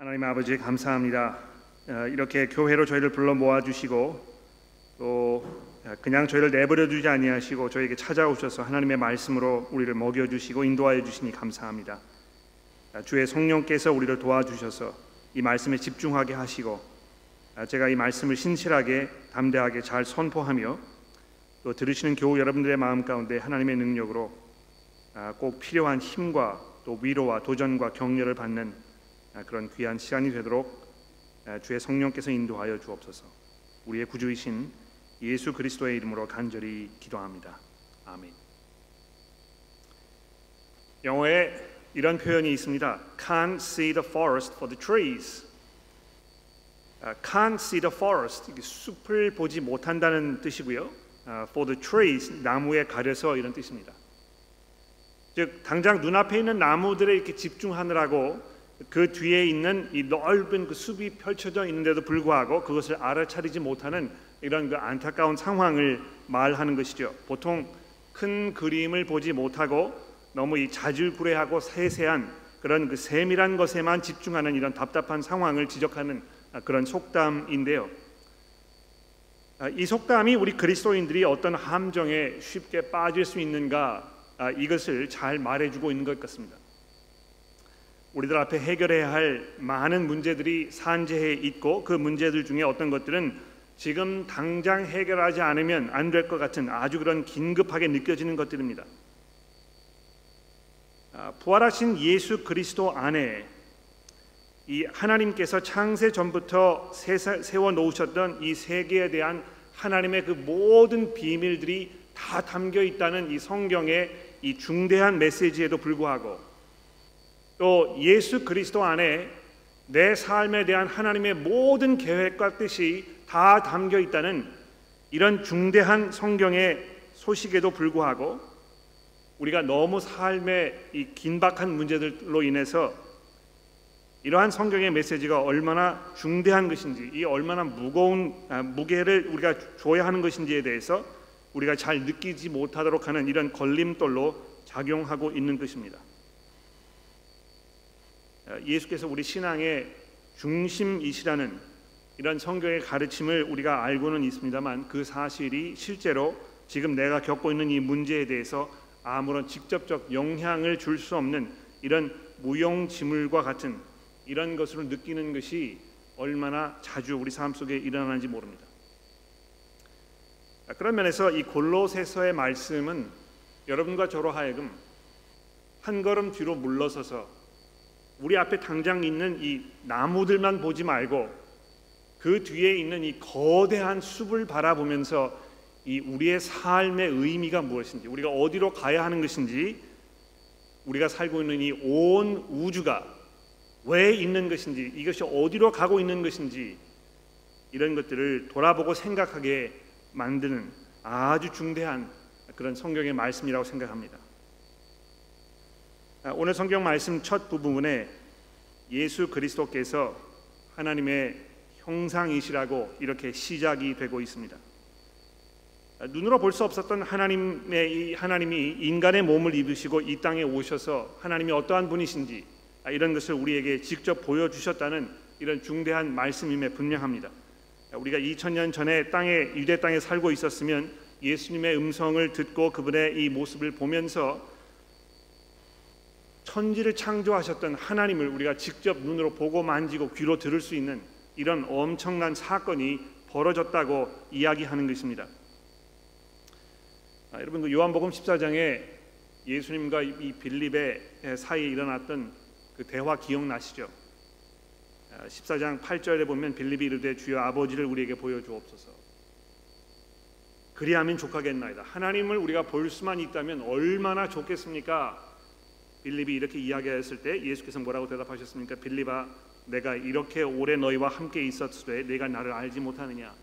하나님 아버지 감사합니다. 어, 이렇게 교회로 저희를 불러 모아 주시고 또 어, 그냥 저희를 내버려 두지 아니하시고 저에게 찾아오셔서 하나님의 말씀으로 우리를 먹여 주시고 인도하여 주시니 감사합니다. 어, 주의 성령께서 우리를 도와주셔서 이 말씀에 집중하게 하시고 제가 이 말씀을 신실하게 담대하게 잘 선포하며 또 들으시는 교우 여러분들의 마음 가운데 하나님의 능력으로 꼭 필요한 힘과 또 위로와 도전과 격려를 받는 그런 귀한 시간이 되도록 주의 성령께서 인도하여 주옵소서. 우리의 구주이신 예수 그리스도의 이름으로 간절히 기도합니다. 아멘. 영어에 이런 표현이 있습니다. Can't see the forest for the trees. Can't see the forest. 숲을 보지 못한다는 뜻이고요. For the trees 나무에 가려서 이런 뜻입니다. 즉 당장 눈앞에 있는 나무들에 이렇게 집중하느라고 그 뒤에 있는 이 넓은 그 숲이 펼쳐져 있는데도 불구하고 그것을 알아차리지 못하는 이런 그 안타까운 상황을 말하는 것이죠. 보통 큰 그림을 보지 못하고 너무 이 자질구레하고 세세한 그런 그 세밀한 것에만 집중하는 이런 답답한 상황을 지적하는 그런 속담인데요. 이 속담이 우리 그리스도인들이 어떤 함정에 쉽게 빠질 수 있는가 이것을 잘 말해주고 있는 것 같습니다. 우리들 앞에 해결해야 할 많은 문제들이 산재해 있고 그 문제들 중에 어떤 것들은 지금 당장 해결하지 않으면 안 될 것 같은 아주 그런 긴급하게 느껴지는 것들입니다. 부활하신 예수 그리스도 안에 이 하나님께서 창세 전부터 세워 놓으셨던 이 세계에 대한 하나님의 그 모든 비밀들이 다 담겨 있다는 이 성경의 이 중대한 메시지에도 불구하고 또 예수 그리스도 안에 내 삶에 대한 하나님의 모든 계획과 뜻이 다 담겨 있다는 이런 중대한 성경의 소식에도 불구하고 우리가 너무 삶의 이 긴박한 문제들로 인해서 이러한 성경의 메시지가 얼마나 중대한 것인지, 이 얼마나 무거운 아, 무게를 우리가 줘야 하는 것인지에 대해서 우리가 잘 느끼지 못하도록 하는 이런 걸림돌로 작용하고 있는 것입니다. 아, 예수께서 우리 신앙의 중심이시라는 이런 성경의 가르침을 우리가 알고는 있습니다만 그 사실이 실제로 지금 내가 겪고 있는 이 문제에 대해서 아무런 직접적 영향을 줄 수 없는 이런 무용지물과 같은 이런 것으로 느끼는 것이 얼마나 자주 우리 삶 속에 일어나는지 모릅니다. 그런 면에서 이 골로새서의 말씀은 여러분과 저로 하여금 한 걸음 뒤로 물러서서 우리 앞에 당장 있는 이 나무들만 보지 말고 그 뒤에 있는 이 거대한 숲을 바라보면서 이 우리의 삶의 의미가 무엇인지 우리가 어디로 가야 하는 것인지 우리가 살고 있는 이 온 우주가 왜 있는 것인지 이것이 어디로 가고 있는 것인지 이런 것들을 돌아보고 생각하게 만드는 아주 중대한 그런 성경의 말씀이라고 생각합니다. 아, 오늘 성경 말씀 첫 부분에 예수 그리스도께서 하나님의 형상이시라고 이렇게 시작이 되고 있습니다. 아, 눈으로 볼 수 없었던 하나님의 하나님이 인간의 몸을 입으시고 이 땅에 오셔서 하나님이 어떠한 분이신지 아, 이런 것을 우리에게 직접 보여 주셨다는 이런 중대한 말씀임에 분명합니다. 우리가 2000년 전에 땅에 유대 땅에 살고 있었으면 예수님의 음성을 듣고 그분의 이 모습을 보면서 천지를 창조하셨던 하나님을 우리가 직접 눈으로 보고 만지고 귀로 들을 수 있는 이런 엄청난 사건이 벌어졌다고 이야기하는 것입니다. 아, 여러분 그 요한복음 14장에 예수님과 이 빌립의 사이에 일어났던 그 대화 기억나시죠? 14장 아, 8절에 보면 빌립이 이르되 주여 아버지를 우리에게 보여주옵소서. 그리하면 족하겠나이다. 하나님을 우리가 볼 수만 있다면 얼마나 좋겠습니까? 빌립이 이렇게 이야기했을 때 예수께서 뭐라고 대답하셨습니까? 빌립아, 내가 이렇게 오래 너희와 함께 있었으되 내가 나를 알지 못하느냐?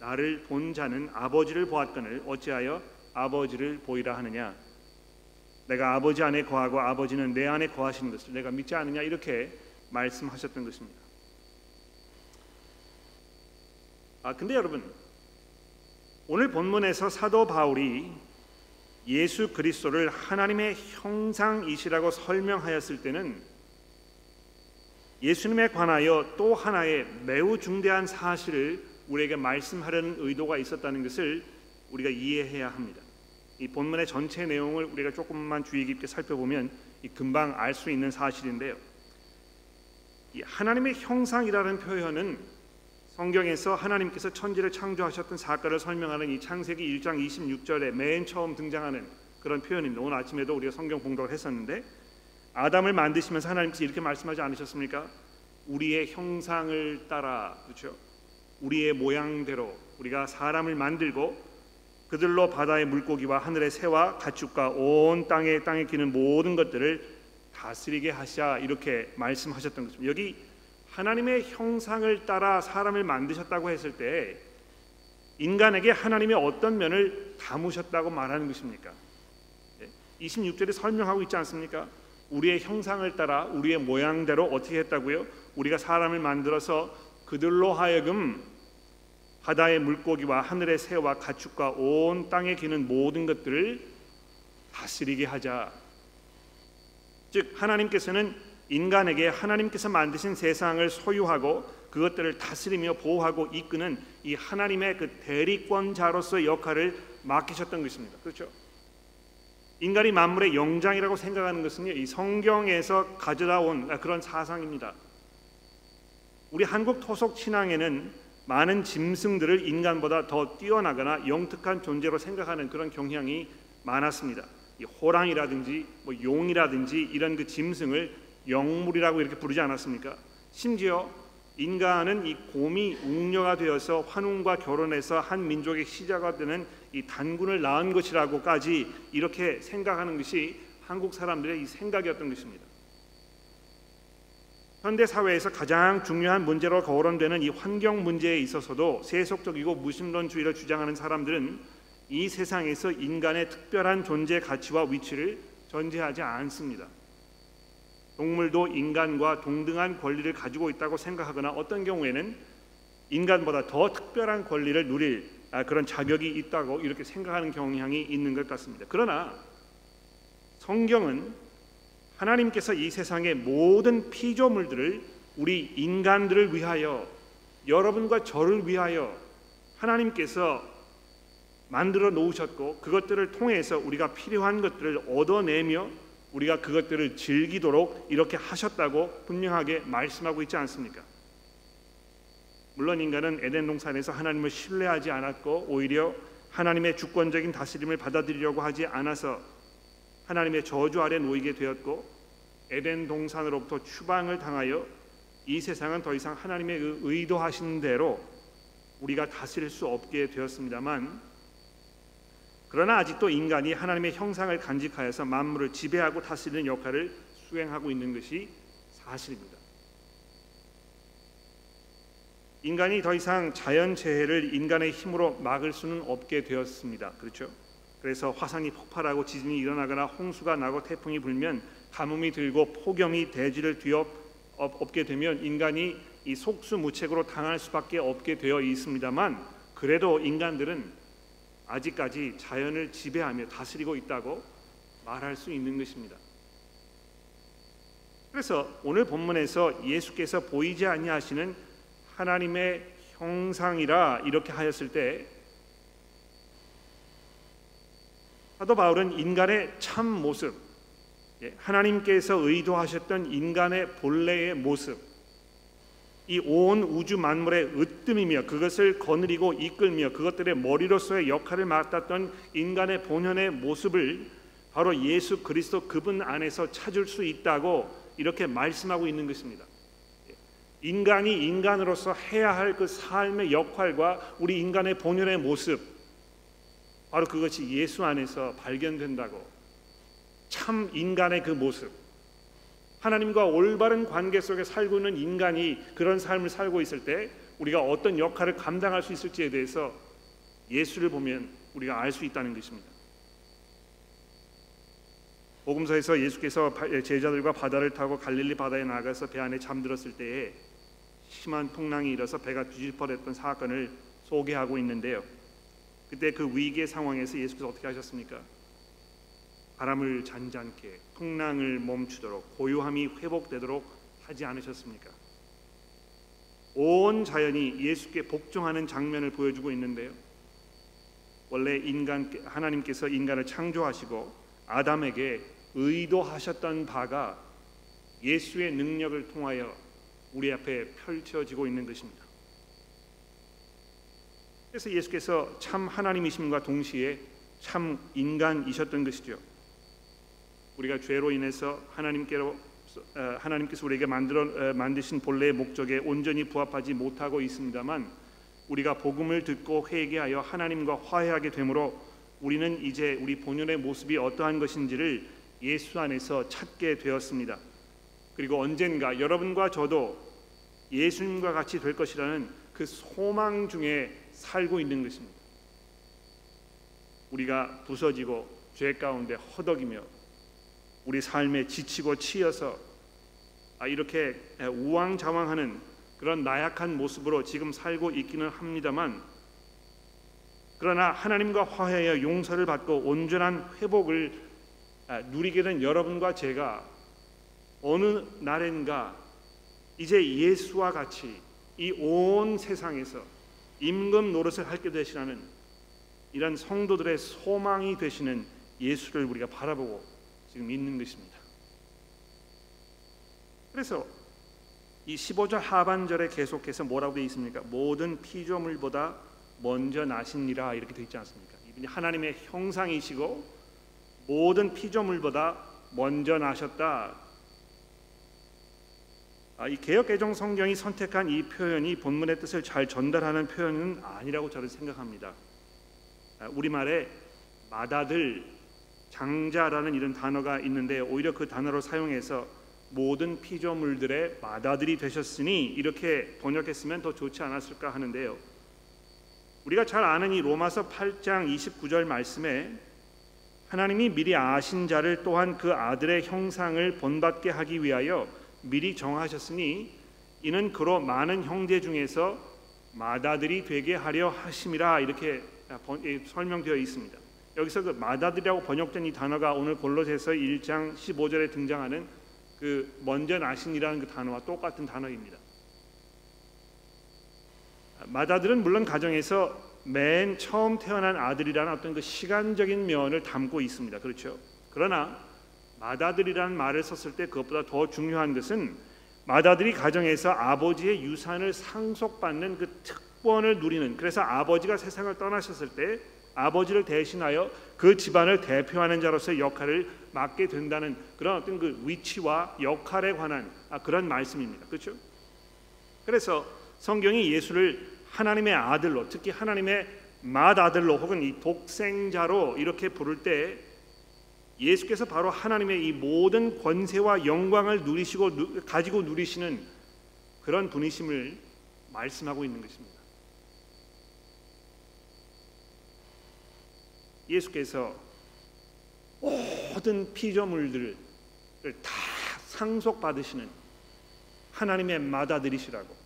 나를 본 자는 아버지를 보았거늘 어찌하여 아버지를 보이라 하느냐? 내가 아버지 안에 거하고 아버지는 내 안에 거하시는 것을 내가 믿지 않느냐 이렇게 말씀하셨던 것입니다. 아 근데 여러분 오늘 본문에서 사도 바울이 예수 그리스도를 하나님의 형상이시라고 설명하였을 때는 예수님에 관하여 또 하나의 매우 중대한 사실을 우리에게 말씀하려는 의도가 있었다는 것을 우리가 이해해야 합니다. 이 본문의 전체 내용을 우리가 조금만 주의 깊게 살펴보면 금방 알 수 있는 사실인데요. 이 하나님의 형상이라는 표현은 성경에서 하나님께서 천지를 창조하셨던 사건을 설명하는 이 창세기 1장 26절에 맨 처음 등장하는 그런 표현입니다. 오늘 아침에도 우리가 성경 공독을 했었는데 아담을 만드시면서 하나님께서 이렇게 말씀하지 않으셨습니까? 우리의 형상을 따라 그렇죠? 우리의 모양대로 우리가 사람을 만들고 그들로 바다의 물고기와 하늘의 새와 가축과 온 땅에 땅에 기는 모든 것들을 다스리게 하시자 이렇게 말씀하셨던 것입니다. 여기 하나님의 형상을 따라 사람을 만드셨다고 했을 때 인간에게 하나님의 어떤 면을 담으셨다고 말하는 것입니까? 26절에 설명하고 있지 않습니까? 우리의 형상을 따라 우리의 모양대로 어떻게 했다고요? 우리가 사람을 만들어서 그들로 하여금 바다의 물고기와 하늘의 새와 가축과 온 땅에 기는 모든 것들을 다스리게 하자. 즉 하나님께서는 인간에게 하나님께서 만드신 세상을 소유하고 그것들을 다스리며 보호하고 이끄는 이 하나님의 그 대리권자로서의 역할을 맡기셨던 것입니다. 그렇죠? 인간이 만물의 영장이라고 생각하는 것은요, 이 성경에서 가져다 온 그런 사상입니다. 우리 한국 토속 신앙에는 많은 짐승들을 인간보다 더 뛰어나거나 영특한 존재로 생각하는 그런 경향이 많았습니다. 호랑이라든지 뭐 용이라든지 이런 그 짐승을 영물이라고 이렇게 부르지 않았습니까? 심지어 인간은 이 곰이 웅녀가 되어서 환웅과 결혼해서 한 민족의 시작가 되는 이 단군을 낳은 것이라고까지 이렇게 생각하는 것이 한국 사람들의 이 생각이었던 것입니다. 현대 사회에서 가장 중요한 문제로 거론되는 이 환경 문제에 있어서도 세속적이고 무신론주의를 주장하는 사람들은 이 세상에서 인간의 특별한 존재 가치와 위치를 전제하지 않습니다. 동물도 인간과 동등한 권리를 가지고 있다고 생각하거나 어떤 경우에는 인간보다 더 특별한 권리를 누릴 아, 그런 자격이 있다고 이렇게 생각하는 경향이 있는 것 같습니다. 그러나 성경은 하나님께서 이 세상의 모든 피조물들을 우리 인간들을 위하여 여러분과 저를 위하여 하나님께서 만들어 놓으셨고 그것들을 통해서 우리가 필요한 것들을 얻어내며 우리가 그것들을 즐기도록 이렇게 하셨다고 분명하게 말씀하고 있지 않습니까? 물론 인간은 에덴 동산에서 하나님을 신뢰하지 않았고 오히려 하나님의 주권적인 다스림을 받아들이려고 하지 않아서 하나님의 저주 아래 놓이게 되었고 에덴 동산으로부터 추방을 당하여 이 세상은 더 이상 하나님의 그 의도하신 대로 우리가 다스릴 수 없게 되었습니다만 그러나 아직도 인간이 하나님의 형상을 간직하여서 만물을 지배하고 다스리는 역할을 수행하고 있는 것이 사실입니다. 인간이 더 이상 자연 재해를 인간의 힘으로 막을 수는 없게 되었습니다. 그렇죠? 그래서 화산이 폭발하고 지진이 일어나거나 홍수가 나고 태풍이 불면 가뭄이 들고 폭염이 대지를 뒤엎게 되면 인간이 이 속수무책으로 당할 수밖에 없게 되어 있습니다만 그래도 인간들은 아직까지 자연을 지배하며 다스리고 있다고 말할 수 있는 것입니다. 그래서 오늘 본문에서 예수께서 보이지 아니하시는 하나님의 형상이라 이렇게 하였을 때 사도 바울은 인간의 참 모습, 예, 하나님께서 의도하셨던 인간의 본래의 모습, 이 온 우주 만물의 으뜸이며 그것을 거느리고 이끌며 그것들의 머리로서의 역할을 맡았던 인간의 본연의 모습을 바로 예수 그리스도 그분 안에서 찾을 수 있다고 이렇게 말씀하고 있는 것입니다. 인간이 인간으로서 해야 할 그 삶의 역할과 우리 인간의 본연의 모습 바로 그것이 예수 안에서 발견된다고 참 인간의 그 모습 하나님과 올바른 관계 속에 살고 있는 인간이 그런 삶을 살고 있을 때 우리가 어떤 역할을 감당할 수 있을지에 대해서 예수를 보면 우리가 알 수 있다는 것입니다. 복음서에서 예수께서 제자들과 바다를 타고 갈릴리 바다에 나가서 배 안에 잠들었을 때에 심한 풍랑이 일어서 배가 뒤집어졌던 사건을 소개하고 있는데요. 그때 그 위기의 상황에서 예수께서 어떻게 하셨습니까? 바람을 잔잔케 풍랑을 멈추도록 고요함이 회복되도록 하지 않으셨습니까? 온 자연이 예수께 복종하는 장면을 보여주고 있는데요. 원래 인간 하나님께서 인간을 창조하시고 아담에게 의도하셨던 바가 예수의 능력을 통하여 우리 앞에 펼쳐지고 있는 것입니다. 그래서 예수께서 참 하나님이심과 동시에 참 인간이셨던 것이죠. 우리가 죄로 인해서 하나님께로 어, 하나님께서 우리에게 만들어 어, 만드신 본래의 목적에 온전히 부합하지 못하고 있습니다만 우리가 복음을 듣고 회개하여 하나님과 화해하게 되므로 우리는 이제 우리 본연의 모습이 어떠한 것인지를 예수 안에서 찾게 되었습니다. 그리고 언젠가 여러분과 저도 예수님과 같이 될 것이라는 그 소망 중에 살고 있는 것입니다. 우리가 부서지고 죄 가운데 허덕이며 우리 삶에 지치고 치여서 아, 이렇게 우왕좌왕하는 그런 나약한 모습으로 지금 살고 있기는 합니다만 그러나 하나님과 화해하여 용서를 받고 온전한 회복을 아, 누리게 된 여러분과 제가 어느 날엔가 이제 예수와 같이 이 온 세상에서 임금 노릇을 할게 되시라는 이런 성도들의 소망이 되시는 예수를 우리가 바라보고 지금 있는 것입니다. 그래서 이 15절 하반절에 계속해서 뭐라고 되어 있습니까? 모든 피조물보다 먼저 나신니라 이렇게 되어 있지 않습니까? 이분이 하나님의 형상이시고 모든 피조물보다 먼저 나셨다. 아, 이 개역 개정 성경이 선택한 이 표현이 본문의 뜻을 잘 전달하는 표현은 아니라고 저는 생각합니다. 아, 우리말에 마다들 장자라는 이런 단어가 있는데 오히려 그 단어로 사용해서 모든 피조물들의 마다들이 되셨으니 이렇게 번역했으면 더 좋지 않았을까 하는데요. 우리가 잘 아는 이 로마서 8장 29절 말씀에 하나님이 미리 아신 자를 또한 그 아들의 형상을 본받게 하기 위하여 미리 정하셨으니 이는 그로 많은 형제 중에서 마다들이 되게 하려 하심이라 이렇게 설명되어 있습니다. 여기서 그 마다들이라고 번역된 이 단어가 오늘 골로새서 1장 15절에 등장하는 그 먼저 나신이라는 그 단어와 똑같은 단어입니다. 마다들은 물론 가정에서 맨 처음 태어난 아들이라는 어떤 그 시간적인 면을 담고 있습니다. 그렇죠? 그러나 마다들이라는 말을 썼을 때 그것보다 더 중요한 것은 마다들이 가정에서 아버지의 유산을 상속받는 그 특권을 누리는 그래서 아버지가 세상을 떠나셨을 때 아버지를 대신하여 그 집안을 대표하는 자로서의 역할을 맡게 된다는 그런 어떤 그 위치와 역할에 관한 아, 그런 말씀입니다. 그렇죠? 그래서 성경이 예수를 하나님의 아들로 특히 하나님의 맏아들로 혹은 이 독생자로 이렇게 부를 때 예수께서 바로 하나님의 이 모든 권세와 영광을 누리시고 가지고 누리시는 그런 분이심을 말씀하고 있는 것입니다. 예수께서 모든 피조물들을 다 상속받으시는 하나님의 맏아들이시라고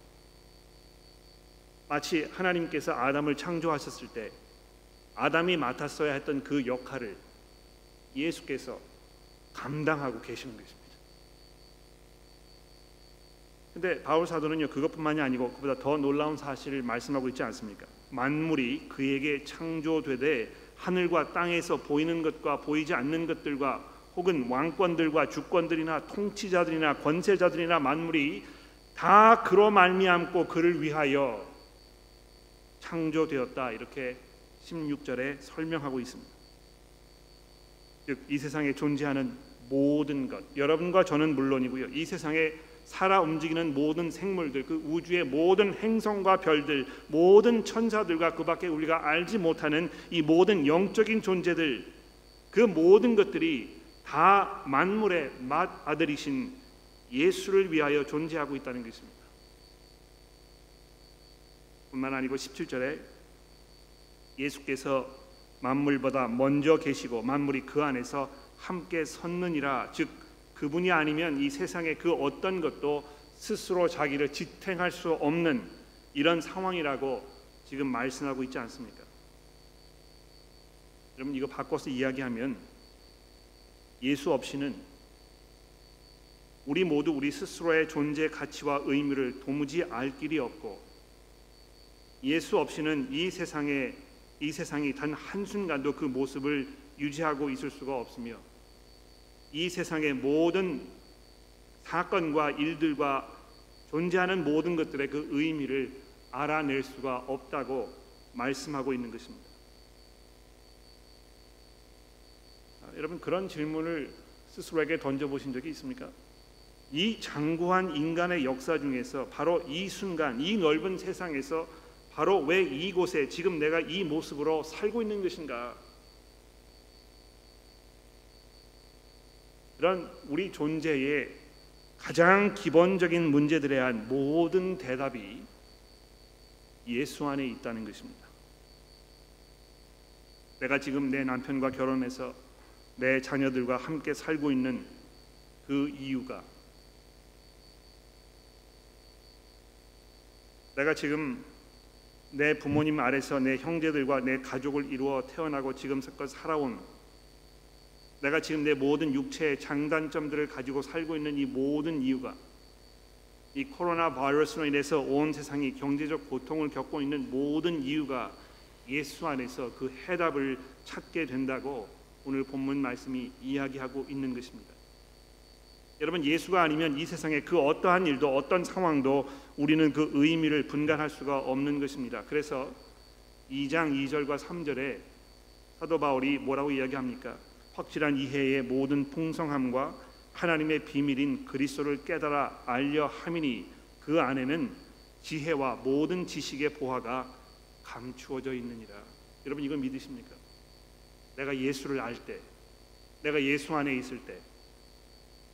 마치 하나님께서 아담을 창조하셨을 때 아담이 맡았어야 했던 그 역할을 예수께서 감당하고 계시는 것입니다. 근데 바울 사도는요 그것뿐만이 아니고 그보다 더 놀라운 사실을 말씀하고 있지 않습니까? 만물이 그에게 창조되되 하늘과 땅에서 보이는 것과 보이지 않는 것들과 혹은 왕권들과 주권들이나 통치자들이나 권세자들이나 만물이 다 그로 말미암고 그를 위하여 창조되었다 이렇게 16절에 설명하고 있습니다. 즉 이 세상에 존재하는 모든 것 여러분과 저는 물론이고요. 이 세상에 살아 움직이는 모든 생물들, 그 우주의 모든 행성과 별들, 모든 천사들과 그밖에 우리가 알지 못하는 이 모든 영적인 존재들, 그 모든 것들이 다 만물의 맏 아들이신 예수를 위하여 존재하고 있다는 것입니다. 뿐만 아니고 17절에 예수께서 만물보다 먼저 계시고 만물이 그 안에서 함께 섰느니라 즉 그분이 아니면 이 세상의 그 어떤 것도 스스로 자기를 지탱할 수 없는 이런 상황이라고 지금 말씀하고 있지 않습니까? 여러분 이거 바꿔서 이야기하면 예수 없이는 우리 모두 우리 스스로의 존재 가치와 의미를 도무지 알 길이 없고 예수 없이는 이 세상에 이 세상이 단 한순간도 그 모습을 유지하고 있을 수가 없으며 이 세상의 모든 사건과 일들과 존재하는 모든 것들의 그 의미를 알아낼 수가 없다고 말씀하고 있는 것입니다. 아, 여러분 그런 질문을 스스로에게 던져보신 적이 있습니까? 이 장구한 인간의 역사 중에서 바로 이 순간, 이 넓은 세상에서 바로 왜 이곳에 지금 내가 이 모습으로 살고 있는 것인가? 이런 우리 존재의 가장 기본적인 문제들에 대한 모든 대답이 예수 안에 있다는 것입니다. 내가 지금 내 남편과 결혼해서 내 자녀들과 함께 살고 있는 그 이유가 내가 지금 내 부모님 아래서 내 형제들과 내 가족을 이루어 태어나고 지금껏 살아온 내가 지금 내 모든 육체의 장단점들을 가지고 살고 있는 이 모든 이유가 이 코로나 바이러스로 인해서 온 세상이 경제적 고통을 겪고 있는 모든 이유가 예수 안에서 그 해답을 찾게 된다고 오늘 본문 말씀이 이야기하고 있는 것입니다. 여러분 예수가 아니면 이 세상에 그 어떠한 일도 어떤 상황도 우리는 그 의미를 분간할 수가 없는 것입니다. 그래서 2장 2절과 3절에 사도 바울이 뭐라고 이야기합니까? 확실한 이해의 모든 풍성함과 하나님의 비밀인 그리스도를 깨달아 알려 함이니 그 안에는 지혜와 모든 지식의 보화가 감추어져 있느니라. 여러분 이걸 믿으십니까? 내가 예수를 알 때, 내가 예수 안에 있을 때,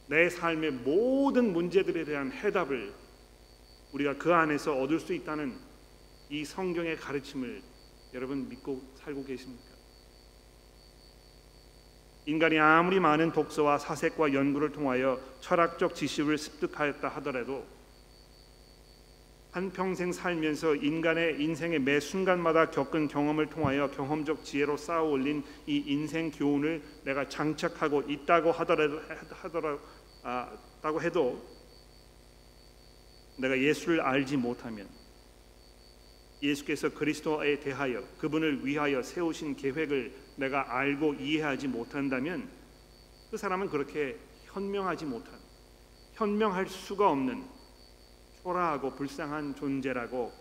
내 삶의 모든 문제들에 대한 해답을 우리가 그 안에서 얻을 수 있다는 이 성경의 가르침을 여러분 믿고 살고 계십니까? 인간이 아무리 많은 독서와 사색과 연구를 통하여 철학적 지식을 습득하였다 하더라도 한 평생 살면서 인간의 인생의 매 순간마다 겪은 경험을 통하여 경험적 지혜로 쌓아 올린 이 인생 교훈을 내가 장착하고 있다고 하더라도 하더라도 아, 해도 내가 예수를 알지 못하면 예수께서 그리스도에 대하여 그분을 위하여 세우신 계획을 내가 알고 이해하지 못한다면 그 사람은 그렇게 현명하지 못한 현명할 수가 없는 초라하고 불쌍한 존재라고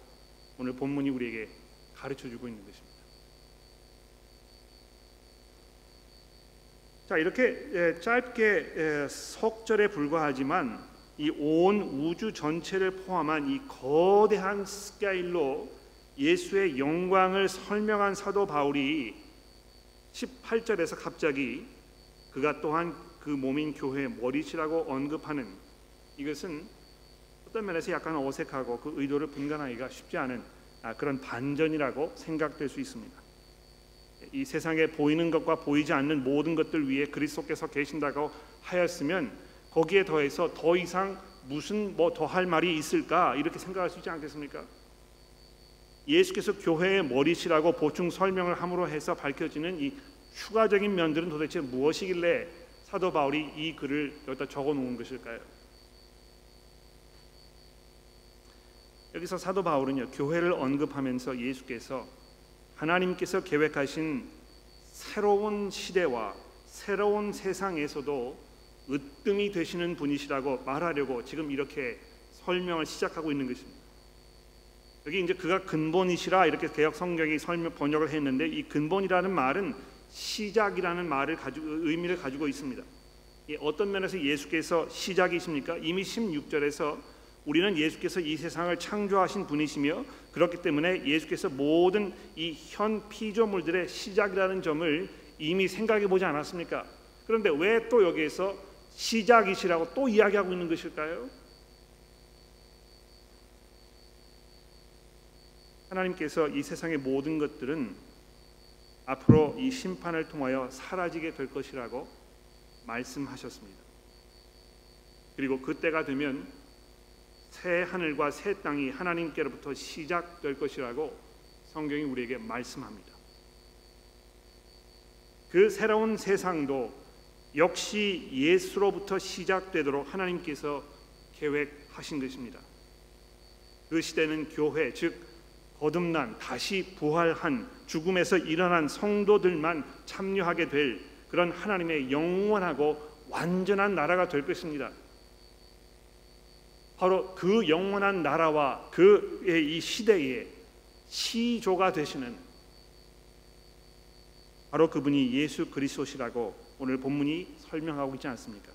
오늘 본문이 우리에게 가르쳐 주고 있는 것입니다. 자 이렇게 짧게 석절에 불과하지만 이 온 우주 전체를 포함한 이 거대한 스케일로 예수의 영광을 설명한 사도 바울이 18절에서 갑자기 그가 또한 그 몸인 교회의 머리시라고 언급하는 이것은 어떤 면에서 약간 어색하고 그 의도를 분간하기가 쉽지 않은 아, 그런 반전이라고 생각될 수 있습니다. 이 세상에 보이는 것과 보이지 않는 모든 것들 위에 그리스도께서 계신다고 하였으면 거기에 더해서 더 이상 무슨 뭐 더 할 말이 있을까 이렇게 생각할 수 있지 않겠습니까? 예수께서 교회의 머리시라고 보충 설명을 함으로 해서 밝혀지는 이 추가적인 면들은 도대체 무엇이길래 사도 바울이 이 글을 여기다 적어 놓은 것일까요? 여기서 사도 바울은요 교회를 언급하면서 예수께서 하나님께서 계획하신 새로운 시대와 새로운 세상에서도 으뜸이 되시는 분이시라고 말하려고 지금 이렇게 설명을 시작하고 있는 것입니다. 여기 이제 그가 근본이시라 이렇게 개혁 성경이 설명 번역을 했는데 이 근본이라는 말은 시작이라는 말을 가지고 의미를 가지고 있습니다. 어떤 면에서 예수께서 시작이십니까? 이미 16절에서 우리는 예수께서 이 세상을 창조하신 분이시며 그렇기 때문에 예수께서 모든 이 현 피조물들의 시작이라는 점을 이미 생각해 보지 않았습니까? 그런데 왜 또 여기에서 시작이시라고 또 이야기하고 있는 것일까요? 하나님께서 이 세상의 모든 것들은 앞으로 이 심판을 통하여 사라지게 될 것이라고 말씀하셨습니다. 그리고 그때가 되면 새 하늘과 새 땅이 하나님께로부터 시작될 것이라고 성경이 우리에게 말씀합니다. 그 새로운 세상도 역시 예수로부터 시작되도록 하나님께서 계획하신 것입니다. 그 시대는 교회 즉 거듭난 다시 부활한 죽음에서 일어난 성도들만 참여하게 될 그런 하나님의 영원하고 완전한 나라가 될 것입니다. 바로 그 영원한 나라와 그의 이 시대에 시조가 되시는 바로 그분이 예수 그리스도시라고 오늘 본문이 설명하고 있지 않습니까?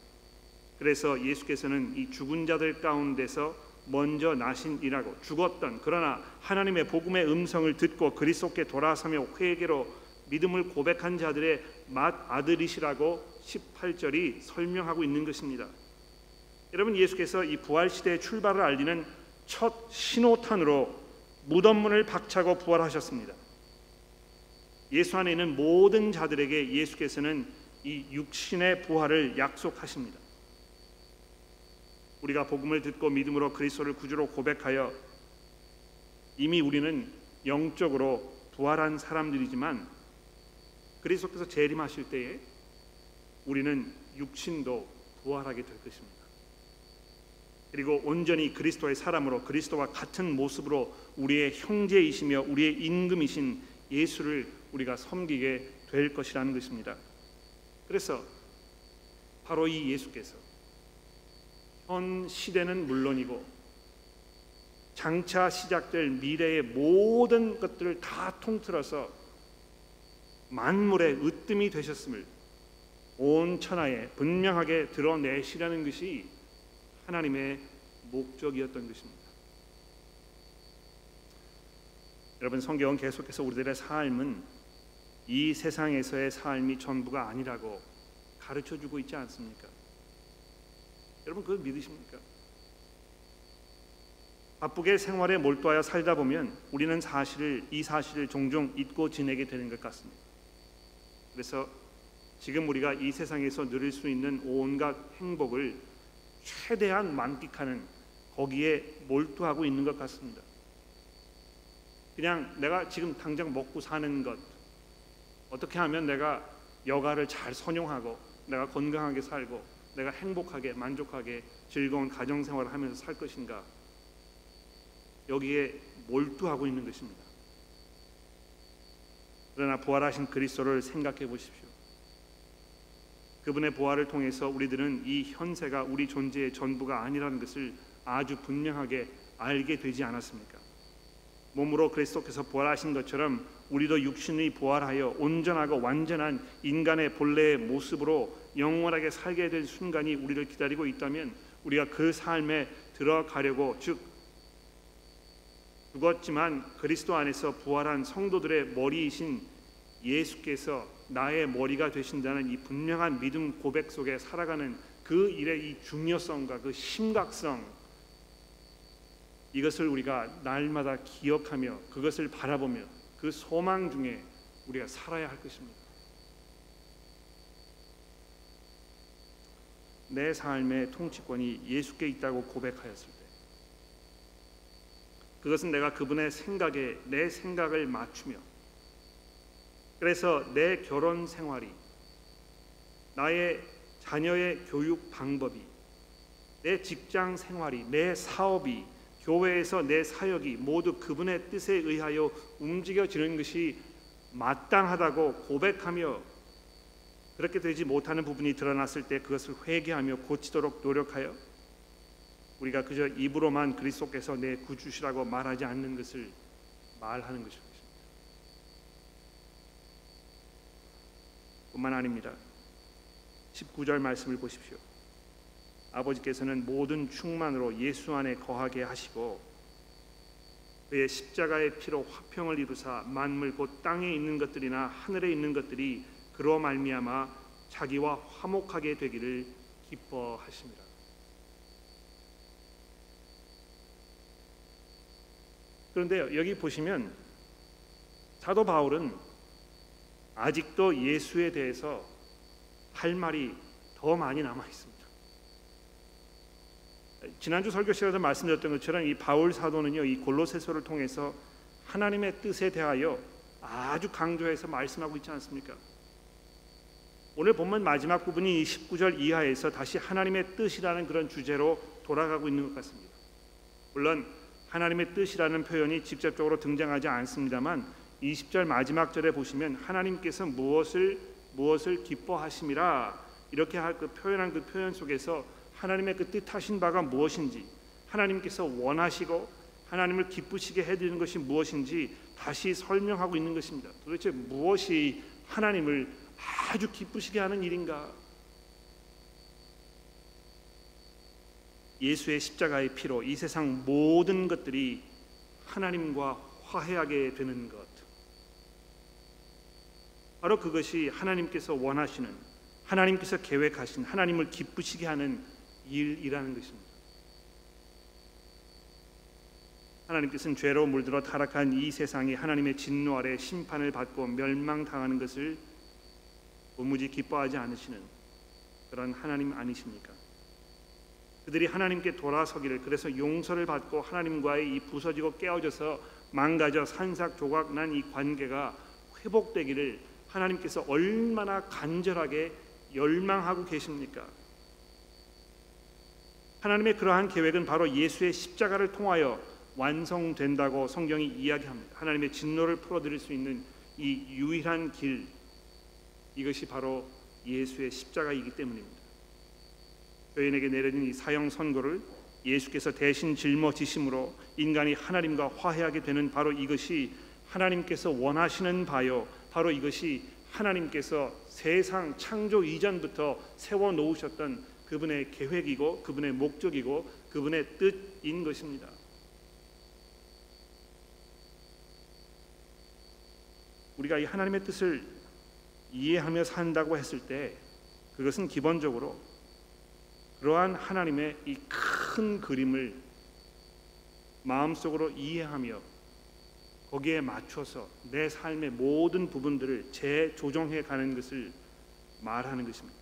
그래서 예수께서는 이 죽은 자들 가운데서 먼저 나신이라고 죽었던 그러나 하나님의 복음의 음성을 듣고 그리스도께 돌아서며 회개로 믿음을 고백한 자들의 맏 아들이시라고 18절이 설명하고 있는 것입니다. 여러분 예수께서 이 부활 시대의 출발을 알리는 첫 신호탄으로 무덤문을 박차고 부활하셨습니다. 예수 안에 있는 모든 자들에게 예수께서는 이 육신의 부활을 약속하십니다. 우리가 복음을 듣고 믿음으로 그리스도를 구주로 고백하여 이미 우리는 영적으로 부활한 사람들이지만 그리스도께서 재림하실 때에 우리는 육신도 부활하게 될 것입니다. 그리고 온전히 그리스도의 사람으로 그리스도와 같은 모습으로 우리의 형제이시며 우리의 임금이신 예수를 우리가 섬기게 될 것이라는 것입니다. 그래서 바로 이 예수께서 현 시대는 물론이고 장차 시작될 미래의 모든 것들을 다 통틀어서 만물의 으뜸이 되셨음을 온 천하에 분명하게 드러내시려는 것이 하나님의 목적이었던 것입니다. 여러분 성경은 계속해서 우리들의 삶은 이 세상에서의 삶이 전부가 아니라고 가르쳐 주고 있지 않습니까? 여러분 그걸 믿으십니까? 바쁘게 생활에 몰두하여 살다 보면 우리는 사실을 이 사실을 종종 잊고 지내게 되는 것 같습니다. 그래서 지금 우리가 이 세상에서 누릴 수 있는 온갖 행복을 최대한 만끽하는 거기에 몰두하고 있는 것 같습니다. 그냥 내가 지금 당장 먹고 사는 것 어떻게 하면 내가 여가를 잘 선용하고 내가 건강하게 살고 내가 행복하게 만족하게 즐거운 가정 생활을 하면서 살 것인가 여기에 몰두하고 있는 것입니다. 그러나 부활하신 그리스도를 생각해 보십시오. 그분의 부활을 통해서 우리들은 이 현세가 우리 존재의 전부가 아니라는 것을 아주 분명하게 알게 되지 않았습니까? 몸으로 그리스도께서 부활하신 것처럼 우리도 육신이 부활하여 온전하고 완전한 인간의 본래의 모습으로 영원하게 살게 될 순간이 우리를 기다리고 있다면 우리가 그 삶에 들어가려고 즉 죽었지만 그리스도 안에서 부활한 성도들의 머리이신 예수께서 나의 머리가 되신다는 이 분명한 믿음 고백 속에 살아가는 그 일의 이 중요성과 그 심각성 이것을 우리가 날마다 기억하며 그것을 바라보며 그 소망 중에 우리가 살아야 할 것입니다. 내 삶의 통치권이 예수께 있다고 고백하였을 때 그것은 내가 그분의 생각에 내 생각을 맞추며 그래서 내 결혼 생활이 나의 자녀의 교육 방법이 내 직장 생활이 내 사업이 교회에서 내 사역이 모두 그분의 뜻에 의하여 움직여지는 것이 마땅하다고 고백하며 그렇게 되지 못하는 부분이 드러났을 때 그것을 회개하며 고치도록 노력하여 우리가 그저 입으로만 그리스도께서 내 구주시라고 말하지 않는 것을 말하는 것입니다. 뿐만 아닙니다. 19절 말씀을 보십시오. 아버지께서는 모든 충만으로 예수 안에 거하게 하시고 그의 십자가의 피로 화평을 이루사 만물 곧 땅에 있는 것들이나 하늘에 있는 것들이 그로 말미암아 자기와 화목하게 되기를 기뻐하십니다. 그런데 여기 보시면 사도 바울은 아직도 예수에 대해서 할 말이 더 많이 남아 있습니다. 지난주 설교 시간에서 말씀드렸던 것처럼 이 바울 사도는요 이 골로새서를 통해서 하나님의 뜻에 대하여 아주 강조해서 말씀하고 있지 않습니까? 오늘 본문 마지막 부분이 19절 이하에서 다시 하나님의 뜻이라는 그런 주제로 돌아가고 있는 것 같습니다. 물론 하나님의 뜻이라는 표현이 직접적으로 등장하지 않습니다만 20절 마지막 절에 보시면 하나님께서 무엇을 무엇을 기뻐하심이라 이렇게 그 표현한 그 표현 속에서 하나님의 그 뜻하신 바가 무엇인지 하나님께서 원하시고 하나님을 기쁘시게 해드리는 것이 무엇인지 다시 설명하고 있는 것입니다. 도대체 무엇이 하나님을 아주 기쁘시게 하는 일인가? 예수의 십자가의 피로 이 세상 모든 것들이 하나님과 화해하게 되는 것. 바로 그것이 하나님께서 원하시는 하나님께서 계획하신 하나님을 기쁘시게 하는 일이라는 것입니다. 하나님께서는 죄로 물들어 타락한 이 세상이 하나님의 진노 아래 심판을 받고 멸망당하는 것을 도무지 기뻐하지 않으시는 그런 하나님 아니십니까? 그들이 하나님께 돌아서기를 그래서 용서를 받고 하나님과의 이 부서지고 깨어져서 망가져 산삭 조각 난 이 관계가 회복되기를 하나님께서 얼마나 간절하게 열망하고 계십니까? 하나님의 그러한 계획은 바로 예수의 십자가를 통하여 완성된다고 성경이 이야기합니다. 하나님의 진노를 풀어드릴 수 있는 이 유일한 길 이것이 바로 예수의 십자가이기 때문입니다. 교인에게 내려진 이 사형 선고를 예수께서 대신 짊어지심으로 인간이 하나님과 화해하게 되는 바로 이것이 하나님께서 원하시는 바요. 바로 이것이 하나님께서 세상 창조 이전부터 세워 놓으셨던 그분의 계획이고 그분의 목적이고 그분의 뜻인 것입니다. 우리가 이 하나님의 뜻을 이해하며 산다고 했을 때 그것은 기본적으로 그러한 하나님의 이 큰 그림을 마음속으로 이해하며 거기에 맞춰서 내 삶의 모든 부분들을 재조정해 가는 것을 말하는 것입니다.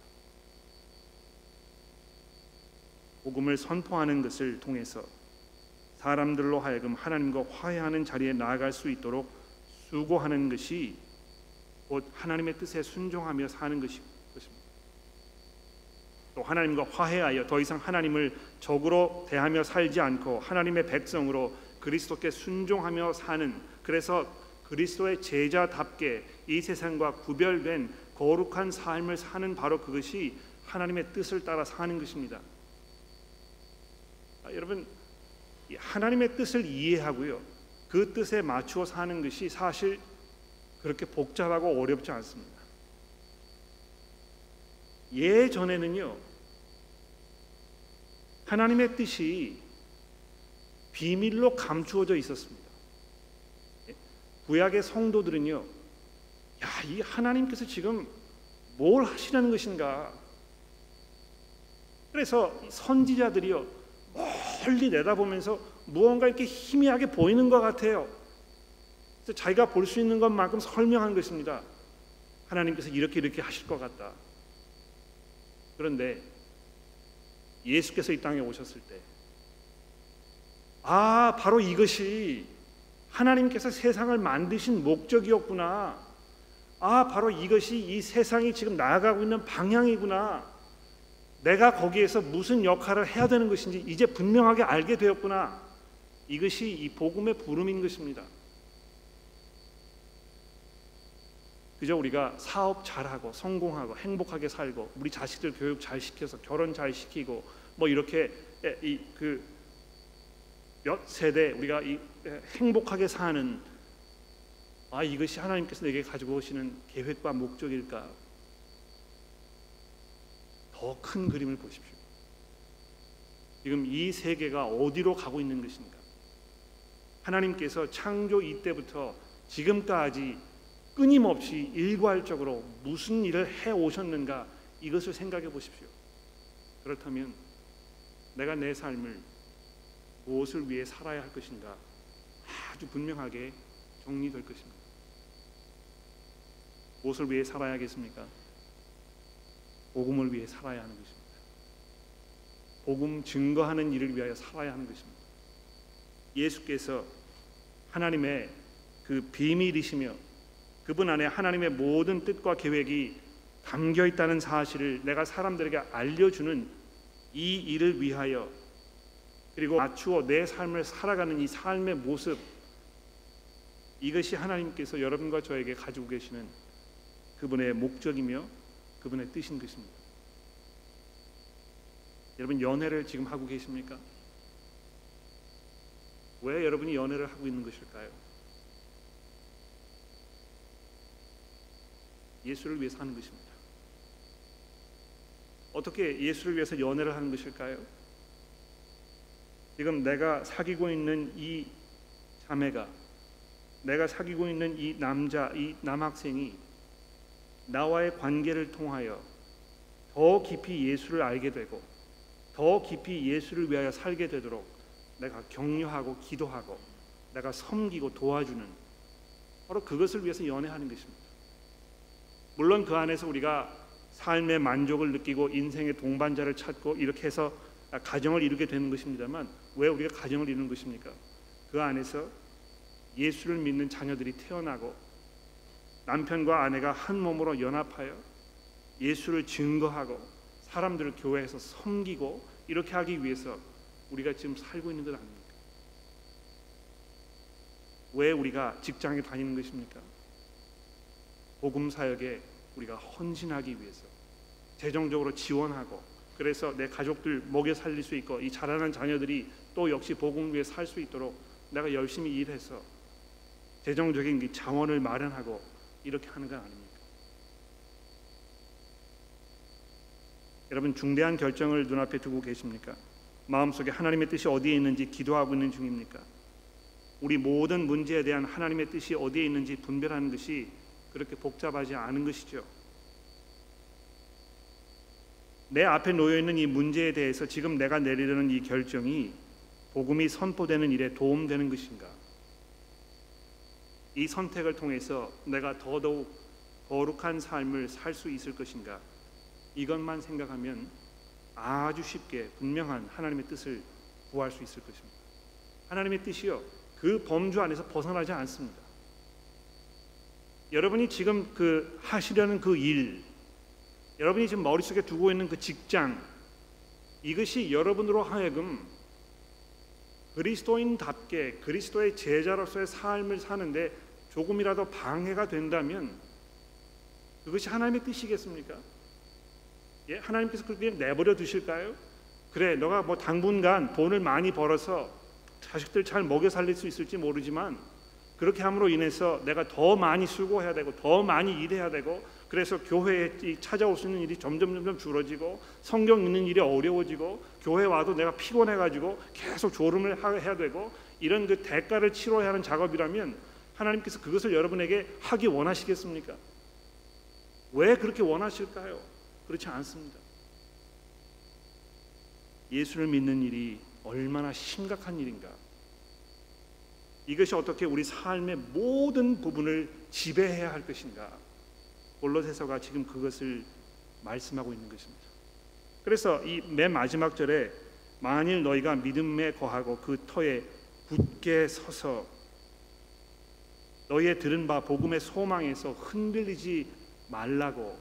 복음을 선포하는 것을 통해서 사람들로 하여금 하나님과 화해하는 자리에 나아갈 수 있도록 수고하는 것이 곧 하나님의 뜻에 순종하며 사는 것입니다. 또 하나님과 화해하여 더 이상 하나님을 적으로 대하며 살지 않고 하나님의 백성으로 그리스도께 순종하며 사는 그래서 그리스도의 제자답게 이 세상과 구별된 거룩한 삶을 사는 바로 그것이 하나님의 뜻을 따라 사는 것입니다. 아, 여러분 하나님의 뜻을 이해하고요. 그 뜻에 맞추어 사는 것이 사실 그렇게 복잡하고 어렵지 않습니다. 예전에는요. 하나님의 뜻이 비밀로 감추어져 있었습니다. 구약의 성도들은요. 야, 이 하나님께서 지금 뭘 하시라는 것인가? 그래서 선지자들이요. 멀리 내다보면서 무언가 이렇게 희미하게 보이는 것 같아요. 자기가 볼 수 있는 것만큼 설명한 것입니다. 하나님께서 이렇게 이렇게 하실 것 같다. 그런데 예수께서 이 땅에 오셨을 때, 아, 바로 이것이 하나님께서 세상을 만드신 목적이었구나. 아, 바로 이것이 이 세상이 지금 나아가고 있는 방향이구나. 내가 거기에서 무슨 역할을 해야 되는 것인지 이제 분명하게 알게 되었구나. 이것이 이 복음의 부름인 것입니다. 그저 우리가 사업 잘하고 성공하고 행복하게 살고 우리 자식들 교육 잘 시켜서 결혼 잘 시키고 뭐 이렇게 이그 몇 세대 우리가 이 행복하게 사는 아 이것이 하나님께서 내게 가지고 오시는 계획과 목적일까? 더 큰 그림을 보십시오. 지금 이 세계가 어디로 가고 있는 것인가? 하나님께서 창조 이때부터 지금까지 끊임없이 일괄적으로 무슨 일을 해 오셨는가 이것을 생각해 보십시오. 그렇다면 내가 내 삶을 무엇을 위해 살아야 할 것인가 아주 분명하게 정리될 것입니다. 무엇을 위해 살아야겠습니까? 복음을 위해 살아야 하는 것입니다. 복음 증거하는 일을 위하여 살아야 하는 것입니다. 예수께서 하나님의 그 비밀이시며 그분 안에 하나님의 모든 뜻과 계획이 담겨 있다는 사실을 내가 사람들에게 알려주는 이 일을 위하여 그리고 맞추어 내 삶을 살아가는 이 삶의 모습 이것이 하나님께서 여러분과 저에게 가지고 계시는 그분의 목적이며 그분의 뜻인 것입니다. 여러분 연애를 지금 하고 계십니까? 왜 여러분이 연애를 하고 있는 것일까요? 예수를 위해서 하는 것입니다. 어떻게 예수를 위해서 연애를 하는 것일까요? 지금 내가 사귀고 있는 이 자매가 내가 사귀고 있는 이 남자, 이 남학생이 나와의 관계를 통하여 더 깊이 예수를 알게 되고 더 깊이 예수를 위하여 살게 되도록 내가 격려하고 기도하고 내가 섬기고 도와주는 바로 그것을 위해서 연애하는 것입니다. 물론 그 안에서 우리가 삶의 만족을 느끼고 인생의 동반자를 찾고 이렇게 해서 가정을 이루게 되는 것입니다만 왜 우리가 가정을 이루는 것입니까? 그 안에서 예수를 믿는 자녀들이 태어나고 남편과 아내가 한 몸으로 연합하여 예수를 증거하고 사람들을 교회에서 섬기고 이렇게 하기 위해서 우리가 지금 살고 있는 것 아닙니까? 왜 우리가 직장에 다니는 것입니까? 복음 사역에 우리가 헌신하기 위해서 재정적으로 지원하고 그래서 내 가족들 먹여 살릴 수 있고 이 자라난 자녀들이 또 역시 복음 위에 살수 있도록 내가 열심히 일해서 재정적인 자원을 마련하고 이렇게 하는 건 아닙니까? 여러분 중대한 결정을 눈앞에 두고 계십니까? 마음속에 하나님의 뜻이 어디에 있는지 기도하고 있는 중입니까? 우리 모든 문제에 대한 하나님의 뜻이 어디에 있는지 분별하는 것이 그렇게 복잡하지 않은 것이죠. 내 앞에 놓여 있는 이 문제에 대해서 지금 내가 내리려는 이 결정이 복음이 선포되는 일에 도움되는 것인가? 이 선택을 통해서 내가 더더욱 거룩한 삶을 살 수 있을 것인가? 이것만 생각하면 아주 쉽게 분명한 하나님의 뜻을 구할 수 있을 것입니다. 하나님의 뜻이요 그 범주 안에서 벗어나지 않습니다. 여러분이 지금 그 하시려는 그 일, 여러분이 지금 머릿속에 두고 있는 그 직장, 이것이 여러분으로 하여금 그리스도인답게 그리스도의 제자로서의 삶을 사는데 조금이라도 방해가 된다면 그것이 하나님의 뜻이겠습니까? 예, 하나님께서 그렇게 내버려 두실까요? 그래, 너가 뭐 당분간 돈을 많이 벌어서 자식들 잘 먹여 살릴 수 있을지 모르지만 그렇게 함으로 인해서 내가 더 많이 수고해야 되고 더 많이 일해야 되고 그래서 교회에 찾아올 수 있는 일이 점점 점점 줄어지고 성경 읽는 일이 어려워지고 교회 와도 내가 피곤해 가지고 계속 졸음을 해야 되고 이런 그 대가를 치러야 하는 작업이라면 하나님께서 그것을 여러분에게 하기 원하시겠습니까? 왜 그렇게 원하실까요? 그렇지 않습니다. 예수를 믿는 일이 얼마나 심각한 일인가? 이것이 어떻게 우리 삶의 모든 부분을 지배해야 할 것인가? 골로새서가 지금 그것을 말씀하고 있는 것입니다. 그래서 이 맨 마지막 절에 만일 너희가 믿음에 거하고 그 터에 굳게 서서 너희의 들은 바 복음의 소망에서 흔들리지 말라고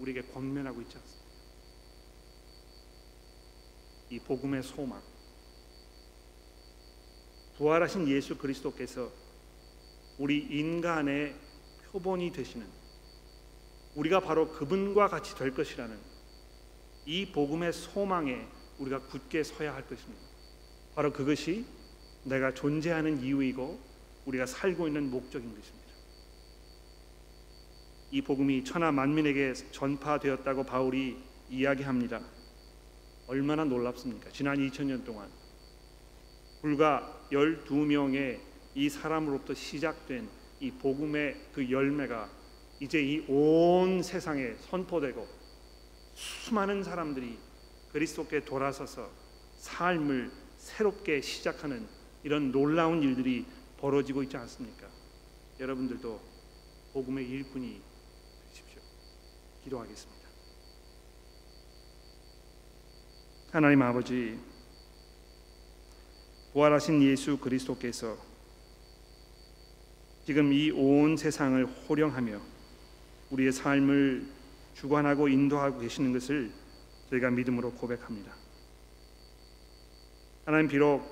우리에게 권면하고 있지 않습니까? 이 복음의 소망 부활하신 예수 그리스도께서 우리 인간의 표본이 되시는 우리가 바로 그분과 같이 될 것이라는 이 복음의 소망에 우리가 굳게 서야 할 것입니다. 바로 그것이 내가 존재하는 이유이고 우리가 살고 있는 목적인 것입니다. 이 복음이 천하 만민에게 전파되었다고 바울이 이야기합니다. 얼마나 놀랍습니까? 지난 2000년 동안 불과 12명의 이 사람으로부터 시작된 이 복음의 그 열매가 이제 이 온 세상에 선포되고 수많은 사람들이 그리스도께 돌아서서 삶을 새롭게 시작하는 이런 놀라운 일들이 벌어지고 있지 않습니까? 여러분들도 복음의 일꾼이 되십시오. 기도하겠습니다. 하나님 아버지 부활하신 예수 그리스도께서 지금 이 온 세상을 호령하며 우리의 삶을 주관하고 인도하고 계시는 것을 저희가 믿음으로 고백합니다. 하나님 비록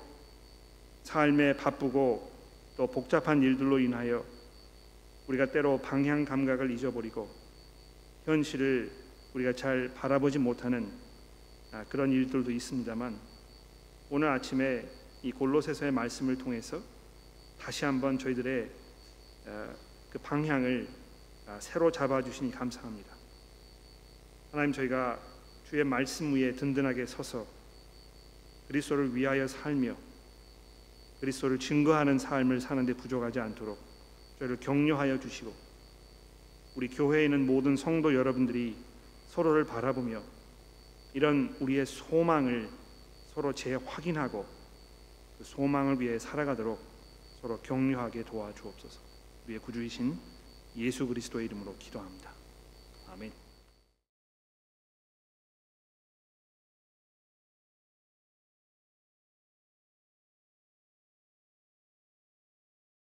삶에 바쁘고 또 복잡한 일들로 인하여 우리가 때로 방향 감각을 잊어버리고 현실을 우리가 잘 바라보지 못하는 아, 그런 일들도 있습니다만 오늘 아침에 이 골로새서의 말씀을 통해서 다시 한번 저희들의 어, 그 방향을 아, 새로 잡아 주시니 감사합니다. 하나님 저희가 주의 말씀 위에 든든하게 서서 그리스도를 위하여 살며 그리스도를 증거하는 삶을 사는데 부족하지 않도록 저희를 격려하여 주시고 우리 교회에 있는 모든 성도 여러분들이 서로를 바라보며 이런 우리의 소망을 서로 재확인하고 그 소망을 위해 살아가도록 서로 격려하게 도와주옵소서. 우리의 구주이신 예수 그리스도의 이름으로 기도합니다.